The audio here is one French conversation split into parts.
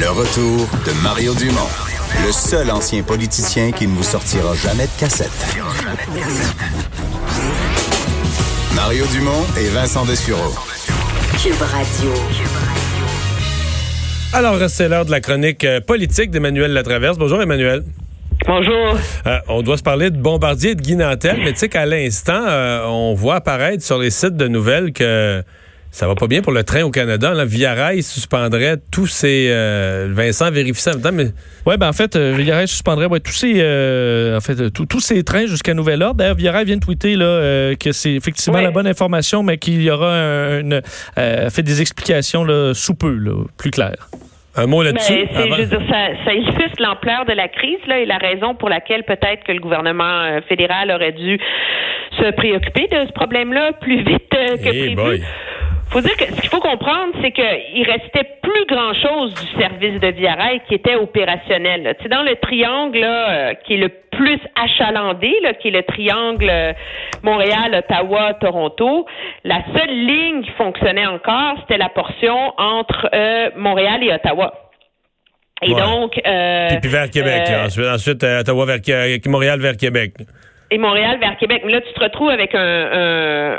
Le retour de Mario Dumont, le seul ancien politicien qui ne vous sortira jamais de cassette. Mario Dumont et Vincent Dessureau. Cube Radio. Alors, c'est l'heure de la chronique euh, politique d'Emmanuel Latraverse. Bonjour, Emmanuel. Bonjour. Euh, on doit se parler de Bombardier et de Guy Nantel, mais tu sais qu'à l'instant, euh, on voit apparaître sur les sites de nouvelles que ça va pas bien pour le train au Canada. Là, Via Rail suspendrait tous ses... Vincent vérifie ça en même temps, mais... Oui, ben en fait, Via Rail suspendrait ouais, tous ses en fait tous ces trains jusqu'à nouvel ordre. D'ailleurs, Via Rail vient de tweeter là, que c'est effectivement Oui. la bonne information, mais qu'il y aura un- une fait des explications là, sous peu, là, plus claires. Un mot Mais là-dessus. c'est, avant- je veux dire, ça, ça illustre l'ampleur de la crise là, et la raison pour laquelle peut-être que le gouvernement euh, fédéral aurait dû se préoccuper de ce problème-là plus vite euh, que Eh prévu. boy. Faut dire que ce qu'il faut comprendre, c'est qu'il restait plus grand-chose du service de Via Rail qui était opérationnel. sais, dans le triangle là, euh, qui est le plus achalandé, là, qui est le triangle euh, Montréal, Ottawa, Toronto, la seule ligne qui fonctionnait encore, c'était la portion entre euh, Montréal et Ottawa. Et Ouais. donc, euh, Puis, puis vers Québec. euh, là. Ensuite, ensuite Ottawa vers Montréal vers Québec. et Montréal vers Québec. Mais là, tu te retrouves avec un, un,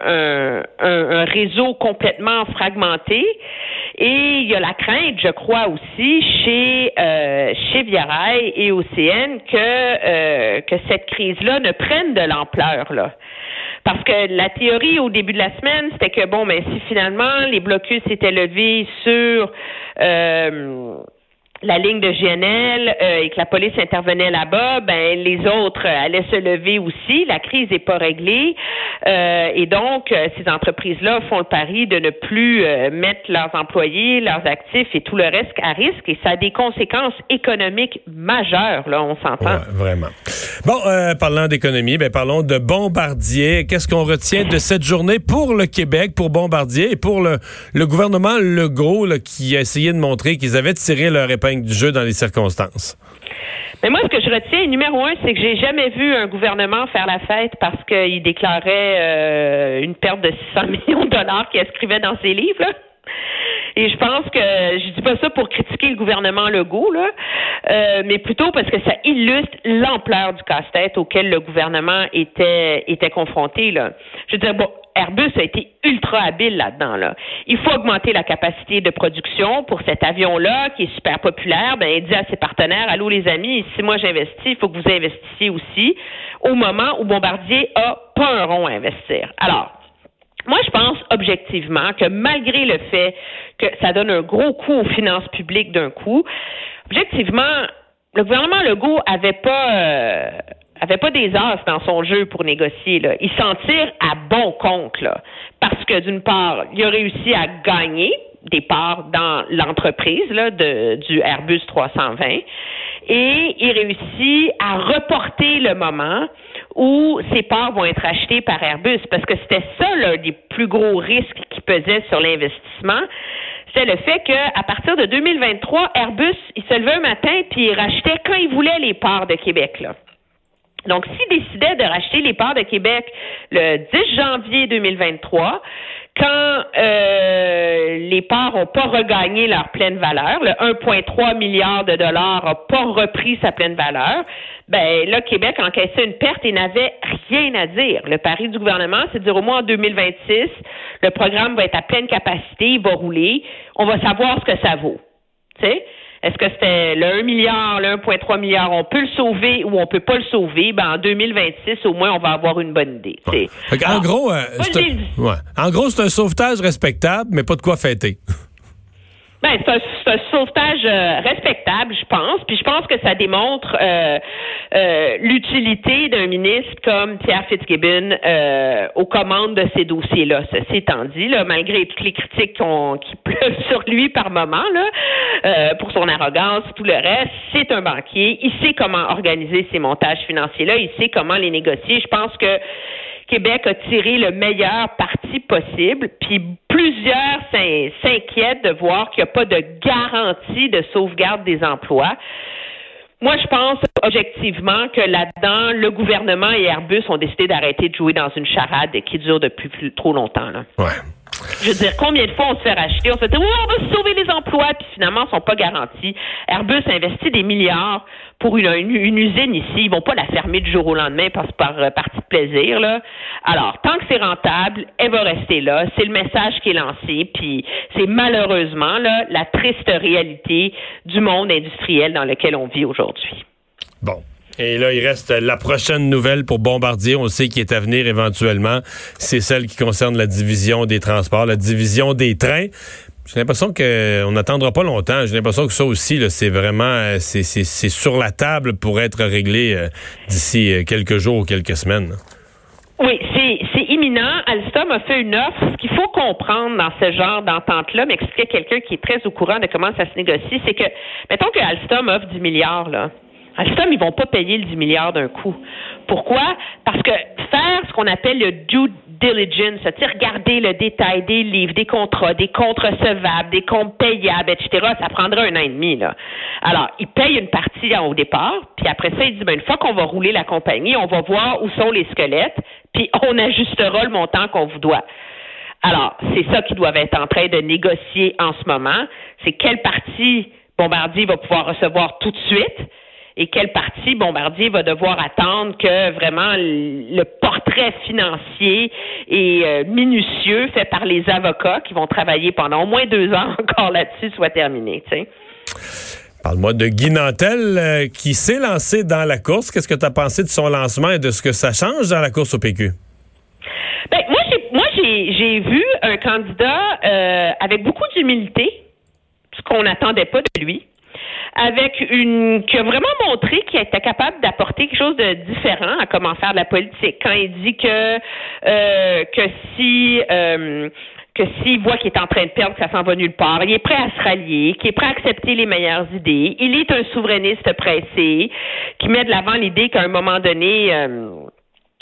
réseau complètement fragmenté. Et il y a la crainte, je crois aussi, chez euh, chez Via Rail et OCN que euh, que cette crise-là ne prenne de l'ampleur là. Parce que la théorie au début de la semaine, c'était que bon, mais si finalement les blocus étaient levés sur euh, la ligne de GNL euh, et que la police intervenait là-bas, ben les autres euh, allaient se lever aussi. La crise n'est pas réglée Euh, et donc euh, ces entreprises-là font le pari de ne plus euh, mettre leurs employés, leurs actifs et tout le reste à risque et ça a des conséquences économiques majeures. Là, on s'entend. Vraiment. Bon, parlant d'économie, ben parlons de Bombardier. Qu'est-ce qu'on retient de cette journée pour le Québec, pour Bombardier et pour le, le gouvernement Legault là, qui a essayé de montrer qu'ils avaient tiré leur épingle du jeu dans les circonstances? Mais moi, ce que je retiens, numéro un, c'est que j'ai jamais vu un gouvernement faire la fête parce qu'il déclarait euh, une perte de 600 millions de dollars qu'il inscrivait dans ses livres. Et je pense que je dis pas ça pour critiquer le gouvernement Legault, là, euh, mais plutôt parce que ça illustre l'ampleur du casse-tête auquel le gouvernement était confronté. Là. Je veux dire, bon, Airbus a été ultra habile là-dedans. Là. Il faut augmenter la capacité de production pour cet avion-là qui est super populaire. Ben, il dit à ses partenaires, allô les amis, si moi j'investis, il faut que vous investissiez aussi au moment où Bombardier a pas un rond à investir. Alors, moi, je pense objectivement que malgré le fait que ça donne un gros coup aux finances publiques d'un coup, objectivement, le gouvernement Legault avait pas euh, avait pas des as dans son jeu pour négocier. Là. Il s'en tire à bon compte, là, parce que d'une part, il a réussi à gagner des parts dans l'entreprise là, de, du Airbus 320 et il réussit à reporter le moment où ces parts vont être achetées par Airbus parce que c'était ça l'un des plus gros risques qui pesait sur l'investissement. C'est le fait qu'à partir de 2023, Airbus, il se levait un matin puis il rachetait quand il voulait les parts de Québec. Là. Donc, s'il décidait de racheter les parts de Québec le 10 janvier 2023, quand euh, les parts n'ont pas regagné leur pleine valeur, le 1,3 milliard de dollars n'a pas repris sa pleine valeur, ben là, Québec encaissait une perte et n'avait rien à dire. Le pari du gouvernement, c'est de dire au moins en 2026, le programme va être à pleine capacité, il va rouler, on va savoir ce que ça vaut. Tu sais? Est-ce que c'était le 1 milliard, le 1,3 milliard, on peut le sauver ou on peut pas le sauver? Ben, en 2026, au moins, on va avoir une bonne idée. en gros, euh, un, ouais. en gros, c'est un sauvetage respectable, mais pas de quoi fêter. Ben, c'est un, un sauvetage euh, respectable, je pense. Puis je pense que ça démontre euh, euh, l'utilité d'un ministre comme Pierre Fitzgibbon euh, aux commandes de ces dossiers-là. Ceci étant dit, là, malgré toutes les critiques qu'on- qui pleuvent sur lui par moment, là, euh, pour son arrogance, tout le reste, c'est un banquier. Il sait comment organiser ces montages financiers-là. Il sait comment les négocier. Je pense que Québec a tiré le meilleur parti possible, puis plusieurs s'in- s'inquiètent de voir qu'il n'y a pas de garantie de sauvegarde des emplois. Moi, je pense objectivement que là-dedans, le gouvernement et Airbus ont décidé d'arrêter de jouer dans une charade qui dure depuis plus- trop longtemps. Je veux dire, combien de fois on se fait racheter, on se dit, on va sauver les emplois, puis finalement, ils sont pas garantis. Airbus investit des milliards pour une, usine ici. Ils vont pas la fermer du jour au lendemain parce par euh, partie de plaisir, là. Alors, tant que c'est rentable, elle va rester là. C'est le message qui est lancé, puis c'est malheureusement, la triste réalité du monde industriel dans lequel on vit aujourd'hui. Bon. Et là, il reste la prochaine nouvelle pour Bombardier. On sait qu'il est à venir éventuellement. C'est celle qui concerne la division des transports, la division des trains. J'ai l'impression qu'on n'attendra pas longtemps. J'ai l'impression que ça aussi, c'est vraiment, euh, c'est, sur la table pour être réglé euh, d'ici euh, quelques jours ou quelques semaines. Oui, c'est, imminent. Alstom a fait une offre. Ce qu'il faut comprendre dans ce genre d'entente-là, m'expliquer quelqu'un qui est très au courant de comment ça se négocie, c'est que, mettons que Alstom offre 10 milliards, là. Alstom, ils vont pas payer le 10 milliards d'un coup. Pourquoi? Parce que faire ce qu'on appelle le due diligence, c'est-à-dire regarder le détail des livres, des contrats, des comptes recevables, des comptes payables, etc., ça prendra un an et demi. Alors, ils payent une partie au départ, puis après ça, ils disent, ben, une fois qu'on va rouler la compagnie, on va voir où sont les squelettes, puis on ajustera le montant qu'on vous doit. Alors, c'est ça qu'ils doivent être en train de négocier en ce moment. C'est quelle partie Bombardier va pouvoir recevoir tout de suite et quelle partie Bombardier va devoir attendre que vraiment le portrait financier et euh, minutieux fait par les avocats qui vont travailler pendant au moins deux ans encore là-dessus soit terminé. Parle-moi de Guy Nantel euh, qui s'est lancé dans la course. Qu'est-ce que tu as pensé de son lancement et de ce que ça change dans la course au PQ? Ben, moi, j'ai, moi, j'ai, j'ai vu un candidat euh, avec beaucoup d'humilité, ce qu'on n'attendait pas de lui, avec une qui a vraiment montré qu'il était capable d'apporter quelque chose de différent à comment faire de la politique. Quand il dit que euh, que si euh, que s'il voit qu'il est en train de perdre, que ça s'en va nulle part, il est prêt à se rallier, qu'il est prêt à accepter les meilleures idées. Il est un souverainiste pressé, qui met de l'avant l'idée qu'à un moment donné, euh,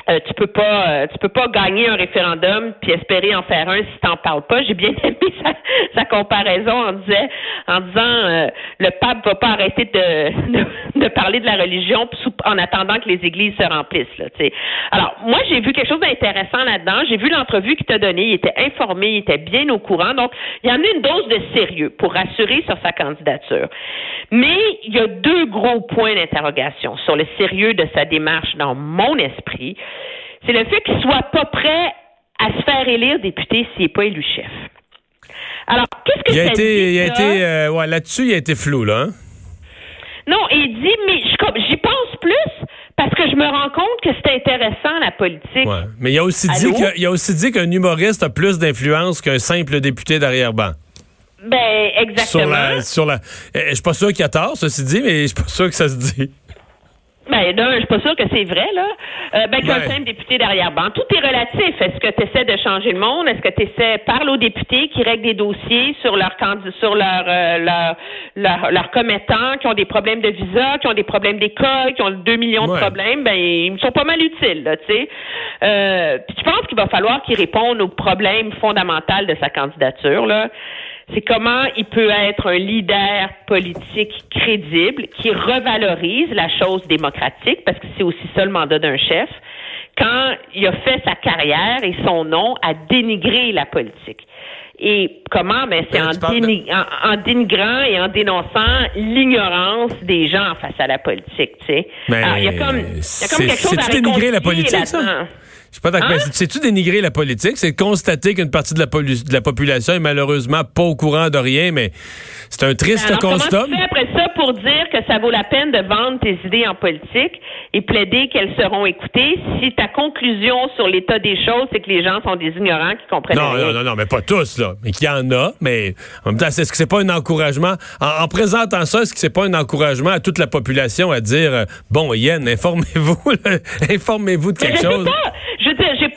euh, tu peux pas euh, tu peux pas gagner un référendum puis espérer en faire un si t'en parles pas. J'ai bien aimé sa, sa comparaison en disant en disant euh, le pape va pas arrêter de, de, de parler de la religion en attendant que les églises se remplissent. Là. Alors moi j'ai vu quelque chose d'intéressant là-dedans. J'ai vu l'entrevue qu'il t'a donnée. Il était informé, il était bien au courant. Donc il y a une dose de sérieux pour rassurer sur sa candidature. Mais il y a deux gros points d'interrogation sur le sérieux de sa démarche dans mon esprit c'est le fait qu'il soit pas prêt à se faire élire député s'il n'est pas élu chef. Alors, qu'est-ce que Il a ça été, dit, il a ça? été, euh, ouais, là-dessus, il a été flou, là. hein? Non, il dit, mais j'y pense plus parce que je me rends compte que c'est intéressant, la politique. Ouais. Mais il a aussi dit Allô? a aussi dit qu'un humoriste a plus d'influence qu'un simple député d'arrière-ban. Ben, exactement. Sur la, sur la, euh, je suis pas sûr qu'il a tort, ceci dit, mais je suis pas sûr que ça se dit. Ben, d'un, je suis pas sûre que c'est vrai, là. Euh, ben, qu'un Ouais. simple député derrière-ban. Tout est relatif. Est-ce que tu essaies de changer le monde? Est-ce que tu essaies, parle aux députés qui règlent des dossiers sur leur sur leur, euh, leur, leur, leurs commettants, qui ont des problèmes de visa, qui ont des problèmes d'école, qui ont 2 millions Ouais. de problèmes, ben, ils sont pas mal utiles, là, tu sais. Euh, puis je pense qu'il va falloir qu'ils répondent aux problèmes fondamentaux de sa candidature, là? C'est comment il peut être un leader politique crédible qui revalorise la chose démocratique, parce que c'est aussi ça le mandat d'un chef, quand il a fait sa carrière et son nom à dénigrer la politique. Et comment? Ben, c'est Euh, en, de- dénigrant et en dénonçant l'ignorance des gens face à la politique, tu sais. Mais Alors, il y a comme, y a comme quelque chose à dénigrer la politique, ça? Suis pas d'accord. Hein? C'est-tu dénigrer la politique? C'est constater qu'une partie de la, de la, population est malheureusement pas au courant de rien, mais c'est un triste constat. Comment tu fais après ça pour dire que ça vaut la peine de vendre tes idées en politique et plaider qu'elles seront écoutées si ta conclusion sur l'état des choses, c'est que les gens sont des ignorants qui comprennent non, rien? Non, non, non, mais pas tous, là. Mais qu'il y en a, mais en même temps, est-ce que c'est pas un encouragement? En, présentant ça, est-ce que c'est pas un encouragement à toute la population à dire, euh, bon, Yann, informez-vous, informez-vous de quelque chose? Je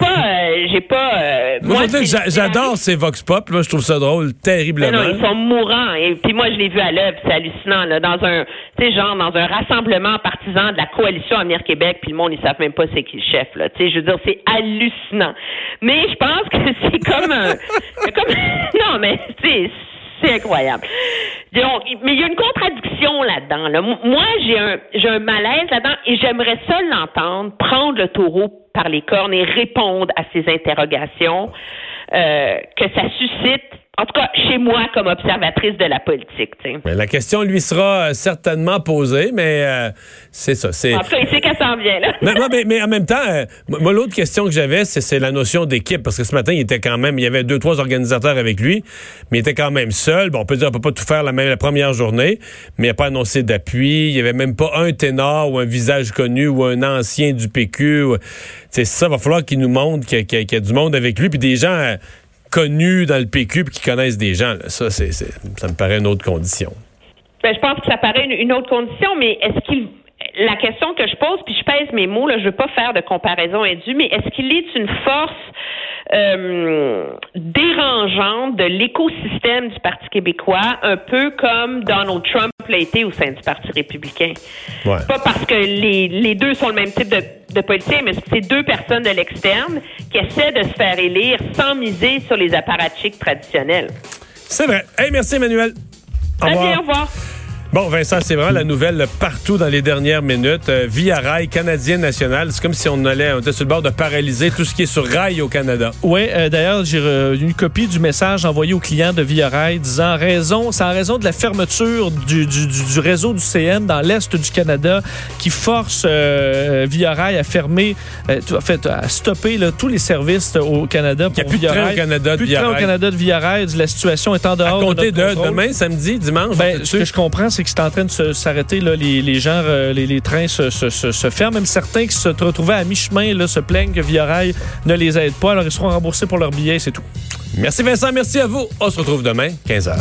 pas, euh, j'ai pas. Euh, moi, j'adore ces vox pop. Moi, je trouve ça drôle, terriblement. non, ils sont mourants. Et puis moi, je l'ai vu à l'œuvre, c'est hallucinant. Là, dans un, tu sais, genre dans un rassemblement partisan de la coalition Avenir Québec, puis le monde, ils savent même pas c'est qui le chef. Là, tu sais, je veux dire, c'est hallucinant. Mais je pense que c'est comme un, comme, non, mais tu c'est incroyable. Donc, mais il y a une contradiction là-dedans. Là. Moi, j'ai un, j'ai un malaise là-dedans et j'aimerais ça l'entendre prendre le taureau par les cornes et répondre à ces interrogations euh, que ça suscite en tout cas, chez moi, comme observatrice de la politique. Mais la question lui sera euh, certainement posée, mais euh, c'est ça. C'est... En tout cas, il sait qu'elle s'en vient. Là. mais, mais, en même temps, euh, moi, l'autre question que j'avais, c'est, la notion d'équipe, parce que ce matin, il était quand même, il y avait deux, trois organisateurs avec lui, mais il était quand même seul. Bon, on peut dire, on peut pas tout faire la, même, la première journée, mais il n'a pas annoncé d'appui. Il n'y avait même pas un ténor ou un visage connu ou un ancien du PQ. C'est ça, va falloir qu'il nous montre qu'il y, a, du monde avec lui, puis des gens connus dans le PQ puis qui connaissent des gens. Ça, c'est, ça me paraît une autre condition. Ben, je pense que ça paraît une, autre condition, mais est-ce qu'il la question que je pose, puis je pèse mes mots, là, je veux pas faire de comparaison indue, mais est-ce qu'il est une force euh, dérangeante de l'écosystème du Parti québécois, un peu comme Donald Trump l'a été au sein du Parti républicain? Pas parce que les, les, deux sont le même type de, de politicien, mais c'est deux personnes de l'externe qui essaient de se faire élire sans miser sur les apparatchiks traditionnels. C'est vrai. Hey, merci Emmanuel. Au revoir. au revoir. Bon, Vincent, c'est vraiment la nouvelle partout dans les dernières minutes. Euh, via Rail canadien national, c'est comme si on allait, on était sur le bord de paralyser tout ce qui est sur Rail au Canada. Oui, euh, d'ailleurs, j'ai une copie du message envoyé aux clients de Via Rail disant raison, c'est en raison de la fermeture du, du, du, réseau du CN dans l'est du Canada qui force euh, Via Rail à fermer, en fait, à stopper là, tous les services au Canada. Il n'y a plus de train au Canada de Via Rail. au Canada de Via Rail. La situation est en dehors. À compter de, demain, samedi, dimanche. Ben, ce que je comprends, c'est que en train de s'arrêter. Les, les gens, euh, les, les, trains se, se, se, ferment. Même certains qui se retrouvaient à mi-chemin se plaignent que Via Rail ne les aide pas. Alors, ils seront remboursés pour leur billet, c'est tout. Merci Vincent, merci à vous. On se retrouve demain, 15h.